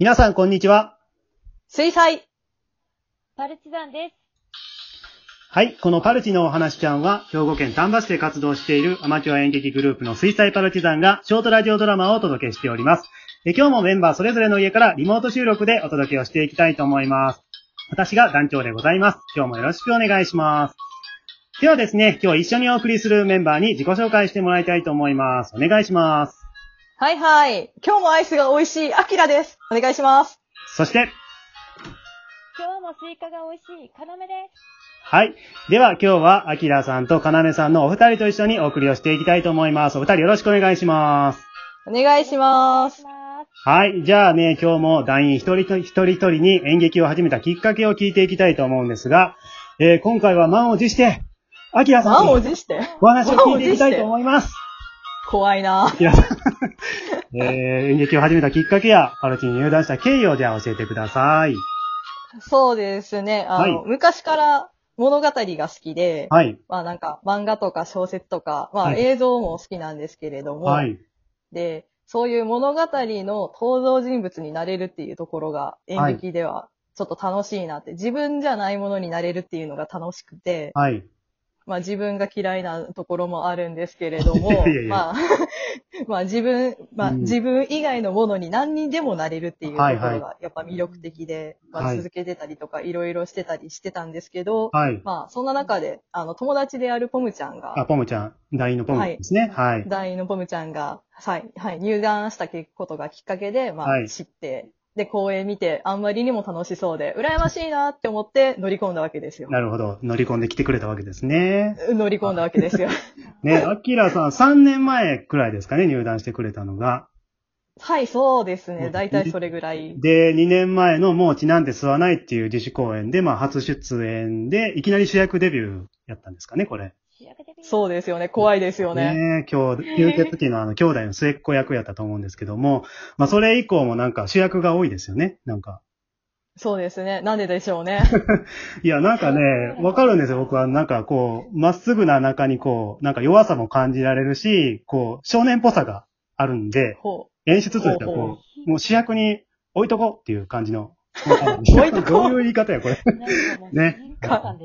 皆さん、こんにちは。水彩。パルチザンです。はい。このパルチのお話ちゃんは、兵庫県丹波市で活動しているアマチュア演劇グループの水彩パルチザンが、ショートラジオドラマをお届けしております。え今日もメンバーそれぞれの家からリモート収録でお届けをしていきたいと思います。私が団長でございます。今日もよろしくお願いします。ではですね、今日一緒にお送りするメンバーに自己紹介してもらいたいと思います。お願いします。はいはい。今日もアイスが美味しい、アキラです。お願いします。そして、今日もスイカが美味しい、カナメです。はい。では今日は、アキラさんとカナメさんのお二人と一緒にお送りをしていきたいと思います。お二人よろしくお願いします。お願いします。はい。じゃあね、今日も団員一人一人一人一人に演劇を始めたきっかけを聞いていきたいと思うんですが、えー今回は満を持して、アキラさん満をに持して？お話を聞いていきたいと思います。怖いなアキラさん。えー演劇を始めたきっかけや、パルチに入団した経緯をじゃあ教えてください。そうですね。あの、はい昔から物語が好きで、はい。まあなんか漫画とか小説とか、まあはい映像も好きなんですけれども、はい。で、そういう物語の登場人物になれるっていうところが演劇ではちょっと楽しいなって、自分じゃないものになれるっていうのが楽しくて、はい。まあ自分が嫌いなところもあるんですけれども いやいやまあ、まあ自分、まあうん自分以外のものに何にでもなれるっていうとこはいはいろがやっぱ魅力的で、まはいあ続けてたりとかいろいろしてたりしてたんですけど、はい。まあそんな中で、あの友達であるポムちゃんあ、が、ポムちゃん。団員のポムですね。はい。団員のポムちゃんが、はい、はい、入団したことがきっかけで、まはいあ知って、で、公演見て、あんまりにも楽しそうで、羨ましいなって思って乗り込んだわけですよ。なるほど。乗り込んできてくれたわけですね。乗り込んだわけですよ。ね、アキラさん3年前くらいですかね、入団してくれたのが。はい、そうですね。うんだいたいそれぐらい。で、2年前のもう血なんて吸わないっていう自主公演で、まあ初出演で、いきなり主役デビューやったんですかね、これ。そうですよね。怖いですよね。ね今日、吸血鬼のあの、兄弟の末っ子役やったと思うんですけども、まあそれ以降もなんか主役が多いですよね、なんか。そうですね。なんででしょうね。いや、なんかね、わかるんですよ、僕は。なんかこう、まっすぐな中にこう、なんか弱さも感じられるし、こう、少年っぽさがあるんで、ほ演出としてはほうほこう、もう主役に置いとこうっていう感じの。置いとこ？うどういう言い方や、これ。ね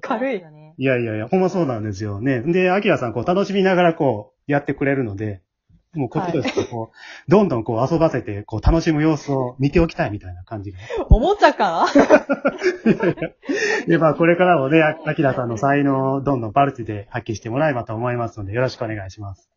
軽いいやいやいや、ほんまそうなんですよね。で、アキラさん、こう、楽しみながらこう、やってくれるので、もうこっちとしてこう、どんどんこう遊ばせて、こう、楽しむ様子を見ておきたいみたいな感じが。う。おもちゃか？で、まあ、これからもね、あアキラさんの才能をどんどんパルチで発揮してもらえばと思いますので、よろしくお願いします。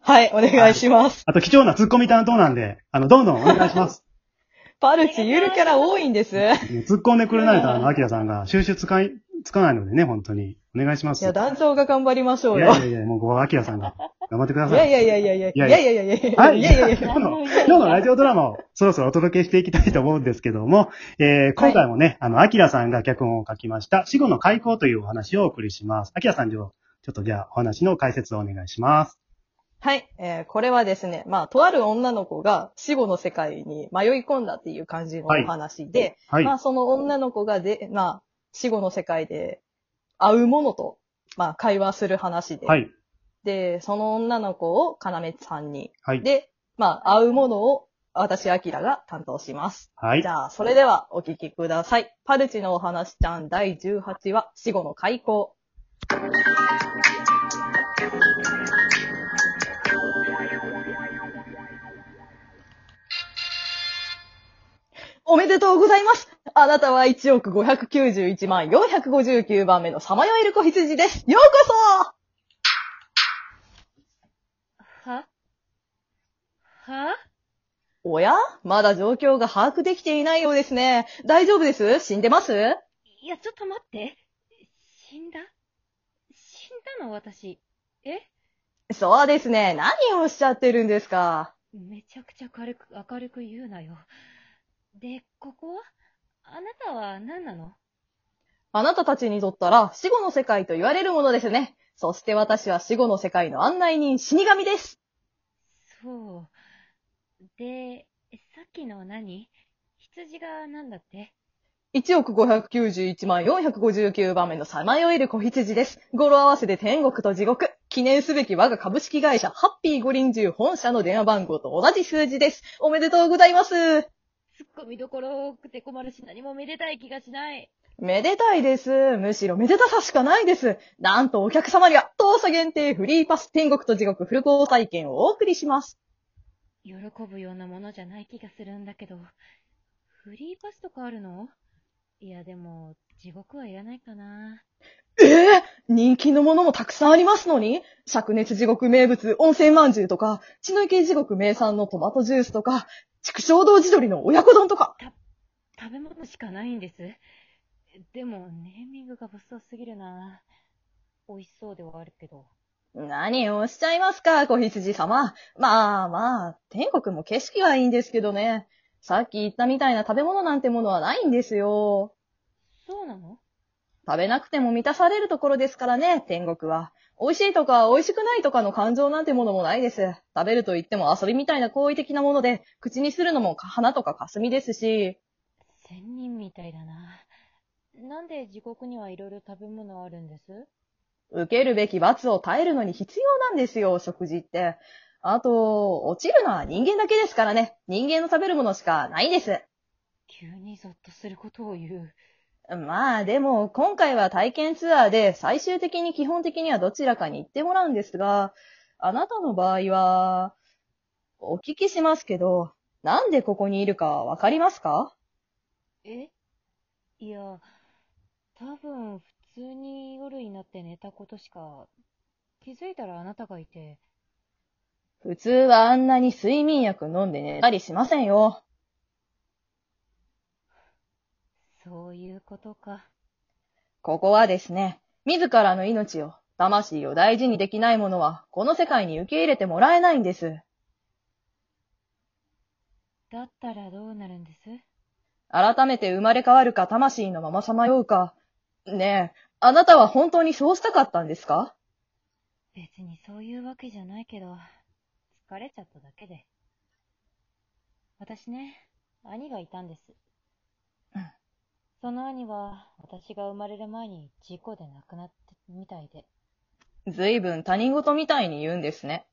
はい、お願いします。あと、貴重なツッコミ担当なんで、あの、どんどんお願いします。パルチ、ゆるキャラ多いんです。突っ込んでくれないと、あの、アキラさんが収集使い、つかないのでね、本当に。お願いします。や、団長が頑張りましょいうよ。やいやいや、もう、ごアキラさんが 頑張ってください。いやいやいやいやいやいやいやいやいやいやいやはい。いやいやいや今日の、今日のラジオドラマを そろそろお届けしていきたいと思うんですけども、えー、今回もね、あの、アキラさんが脚本を書きました、死後の開口というお話をお送りします。アキラさん、ちょっとじゃあ、お話の解説をお願いします。はい、えーこれはですね、まあ、とある女の子が死後の世界に迷い込んだっていう感じのお話で、はい。まあ、その女の子がで、まあ、死後の世界で会うものと、まあ、会話する話で、はい。で、その女の子をかなめさんに、はい。で、まあ、会うものを私、アキラが担当します。はいじ。ゃあ、それではお聞きください。パルチのお話ちゃん第18話、死後の開口。おめでとうございます。あなたは1億591万459番目のさまよえる子羊です。ようこは？は？そおや？まだ状況が把握できていないようですね。大丈夫です？死んでます？いや、ちょっと待って。死んだ？死んだの私。え？そうですね。何をおっしゃってるんですか。めちゃくちゃ軽く、明るく言うなよ。で、ここは？あなたは何なの？あなたたちにとったら死後の世界と言われるものですね。そして私は死後の世界の案内人死神です。そう。で、さっきの何？羊が何だって？1億591万459番目のさまよえる子羊です。語呂合わせで天国と地獄。記念すべき我が株式会社、ハッピー五輪中本社の電話番号と同じ数字です。おめでとうございます。すっ込みどころ多くて困るし何もめでたい気がしない。めでたいです。むしろめでたさしかないです。なんとお客様には当社限定フリーパス天国と地獄フルコース体験をお送りします。喜ぶようなものじゃない気がするんだけど。フリーパスとかあるの？いやでも、地獄はいらないかな。ええ人気のものもたくさんありますのに？灼熱地獄名物温泉まんじゅうとか、血の池地獄名産のトマトジュースとか、畜生堂地鶏の親子丼とか。食べ物しかないんです。でも、ネーミングが物騒すぎるな。美味しそうではあるけど。何をしゃいますか、小羊様。まあまあ、天国も景色はいいんですけどね。さっき言ったみたいな食べ物なんてものはないんですよ。そうなの？食べなくても満たされるところですからね、天国は。美味しいとか美味しくないとかの感情なんてものもないです。食べると言っても遊びみたいな好意的なもので、口にするのも花とか霞ですし。仙人みたいだな。なんで地獄にはいろいろ食べ物あるんです？受けるべき罰を耐えるのに必要なんですよ、食事って。あと、落ちるのは人間だけですからね。人間の食べるものしかないです。急にゾッとすることを言う。まあ、でも、今回は体験ツアーで、最終的に基本的にはどちらかに行ってもらうんですが、あなたの場合は、お聞きしますけど、なんでここにいるかわかりますか？え？いや、多分普通に夜になって寝たことしか、気づいたらあなたがいて、普通はあんなに睡眠薬飲んで寝たりしませんよ。そういうことか。ここはですね、自らの命を、魂を大事にできない者は、この世界に受け入れてもらえないんです。だったらどうなるんです？改めて生まれ変わるか魂のままさまようか。ねえ、あなたは本当にそうしたかったんですか？別にそういうわけじゃないけど、疲れちゃっただけで。私ね、兄がいたんです。うんその兄は、私が生まれる前に事故で亡くなってみたいで、ずいぶん他人事みたいに言うんですね。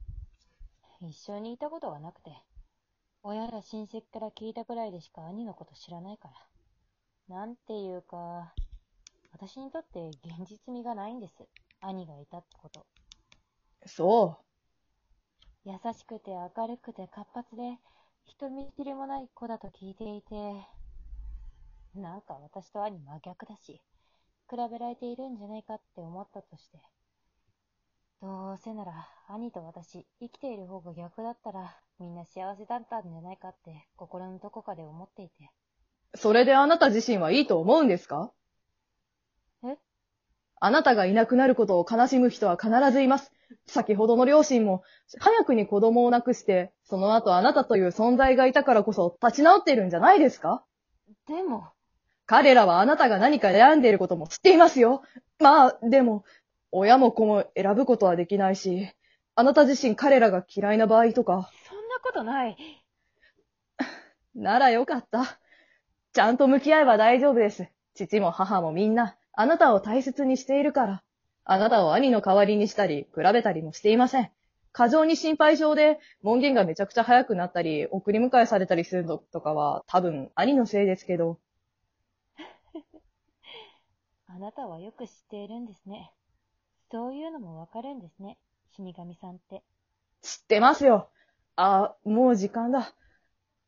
一緒にいたことがなくて、親や親戚から聞いたくらいでしか兄のこと知らないから。なんていうか、私にとって現実味がないんです。兄がいたってこと。そ優しくて明るくて活発で、人見知りもない子だと聞いていて、なんか私と兄真逆だし、比べられているんじゃないかって思ったとして。どうせなら、兄と私、生きている方が逆だったら、みんな幸せだったんじゃないかって、心のどこかで思っていて。う。それであなた自身はいいと思うんですか？え？あなたがいなくなることを悲しむ人は必ずいます。先ほどの両親も、早くに子供を亡くして、その後あなたという存在がいたからこそ立ち直っているんじゃないですか？でも、彼らはあなたが何か悩んでいることも知っていますよ。まあ、でも、親も子も選ぶことはできないし、あなた自身彼らが嫌いな場合とか、そんなことない。ならよかった。ちゃんと向き合えば大丈夫です。父も母もみんな、あなたを大切にしているから。あなたを兄の代わりにしたり、比べたりもしていません。過剰に心配性で、門限がめちゃくちゃ早くなったり、送り迎えされたりするのとかは、多分兄のせいですけど。あなたはよく知っているんですね。そういうのもわかるんですね。死神さんって。知ってますよ。あ、もう時間だ。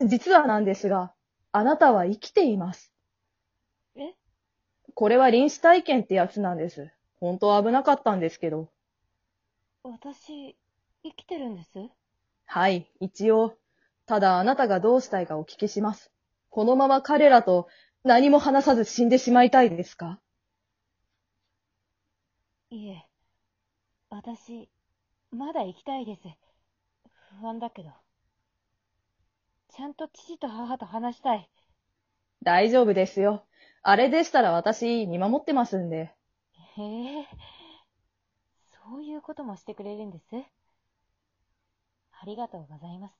実はなんですが、あなたは生きています。え？これは臨死体験ってやつなんです。本当は危なかったんですけど。私、生きてるんです？はい、一応。ただあなたがどうしたいかお聞きします。このまま彼らと何も話さず死んでしまいたいですか？いえ、私、まだ生きたいです。不安だけど。ちゃんと父と母と話したい。大丈夫ですよ。あれでしたら私見守ってますんで。へえ、そういうこともしてくれるんです。ありがとうございます。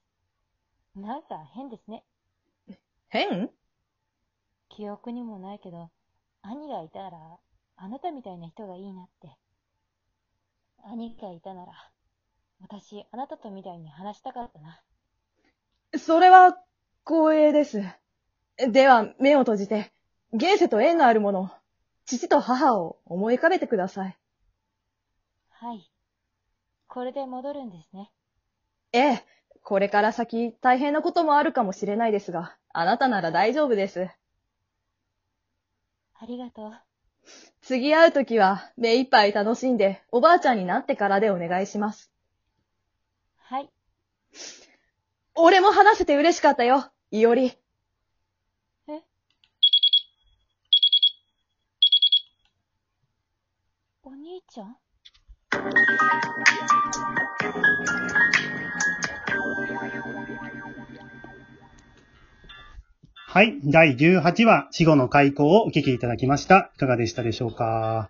なんか変ですね。変？記憶にもないけど、兄がいたら、あなたみたいな人がいいなって。兄がいたなら、私、あなたとみたいに話したかったな。それは光栄です。では、目を閉じて、現世と縁のあるもの、父と母を思い浮かべてください。はい。これで戻るんですね。ええ、これから先大変なこともあるかもしれないですが、あなたなら大丈夫です。ありがとう。次会うときは目いっぱい楽しんでおばあちゃんになってからでお願いします。はい。俺も話せて嬉しかったよ、いおり。え？お兄ちゃん？はい。第18話、死後の開口をお聞きいただきました。いかがでしたでしょうか？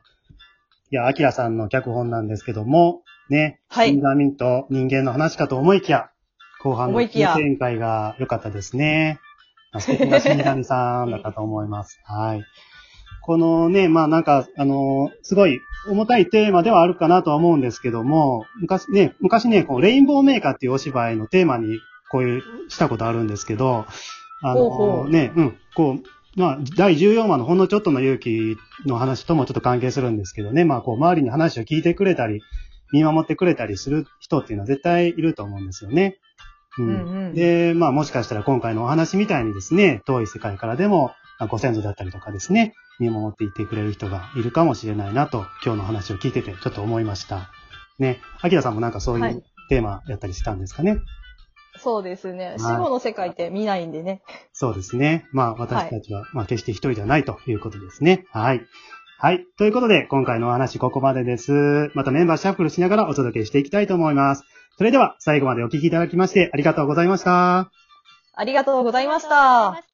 いや、アキラさんの脚本なんですけども、ね、はい死神と人間の話かと思いきや、後半の展開が良かったですね。まあ素敵な死神さんだったと思います。はい。このね、まあなんか、あのすごい重たいテーマではあるかなとは思うんですけども、昔ね、昔ね、こう、レインボーメーカーっていうお芝居のテーマに、こういう、したことあるんですけど、あのね、うん、こう、まあ、第14話のほんのちょっとの勇気の話ともちょっと関係するんですけどね、まあ、こう、周りに話を聞いてくれたり、見守ってくれたりする人っていうのは絶対いると思うんですよね。ううんうんで、まあ、もしかしたら今回のお話みたいにですね、遠い世界からでも、まあご先祖だったりとかですね、見守っていってくれる人がいるかもしれないなと、今日の話を聞いててちょっと思いました。ね、アキラさんもなんかそうはい。いうテーマやったりしたんですかね？そうですね。い死後の世界って見ないんでね。そうですね。まあ、私たちは、まあ、決して一人ではないということですね。はい。はい。ということで、今回のお話ここまでです。またメンバーシャッフルしながらお届けしていきたいと思います。それでは、最後までお聞きいただきましてありがとうございました。ありがとうございました。